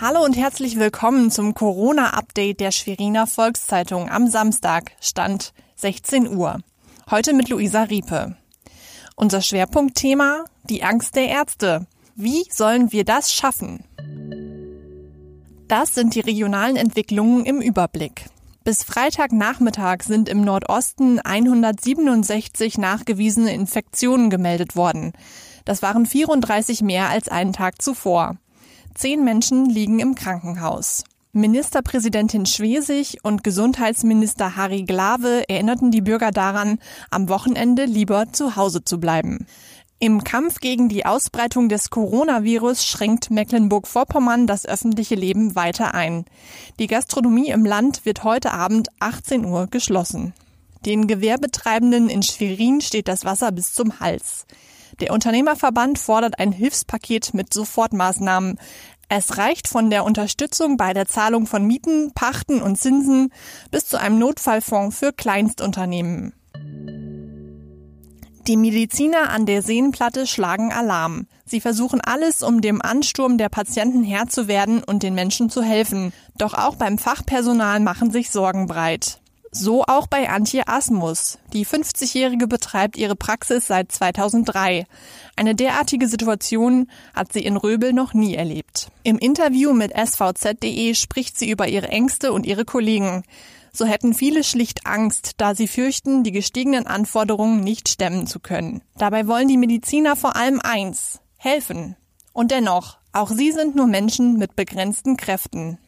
Hallo und herzlich willkommen zum Corona-Update der Schweriner Volkszeitung am Samstag, Stand 16 Uhr. Heute mit Luisa Riepe. Unser Schwerpunktthema, die Angst der Ärzte. Wie sollen wir das schaffen? Das sind die regionalen Entwicklungen im Überblick. Bis Freitagnachmittag sind im Nordosten 167 nachgewiesene Infektionen gemeldet worden. Das waren 34 mehr als einen Tag zuvor. Zehn Menschen liegen im Krankenhaus. Ministerpräsidentin Schwesig und Gesundheitsminister Harry Glawe erinnerten die Bürger daran, am Wochenende lieber zu Hause zu bleiben. Im Kampf gegen die Ausbreitung des Coronavirus schränkt Mecklenburg-Vorpommern das öffentliche Leben weiter ein. Die Gastronomie im Land wird heute Abend 18 Uhr geschlossen. Den Gewerbetreibenden in Schwerin steht das Wasser bis zum Hals. Der Unternehmerverband fordert ein Hilfspaket mit Sofortmaßnahmen. Es reicht von der Unterstützung bei der Zahlung von Mieten, Pachten und Zinsen bis zu einem Notfallfonds für Kleinstunternehmen. Die Mediziner an der Seenplatte schlagen Alarm. Sie versuchen alles, um dem Ansturm der Patienten Herr zu werden und den Menschen zu helfen. Doch auch beim Fachpersonal machen sich Sorgen breit. So auch bei Antje Asmus. Die 50-Jährige betreibt ihre Praxis seit 2003. Eine derartige Situation hat sie in Röbel noch nie erlebt. Im Interview mit svz.de spricht sie über ihre Ängste und ihre Kollegen. So hätten viele schlicht Angst, da sie fürchten, die gestiegenen Anforderungen nicht stemmen zu können. Dabei wollen die Mediziner vor allem eins, helfen. Und dennoch, auch sie sind nur Menschen mit begrenzten Kräften.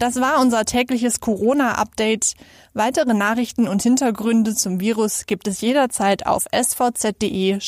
Das war unser tägliches Corona-Update. Weitere Nachrichten und Hintergründe zum Virus gibt es jederzeit auf svz.de-corona.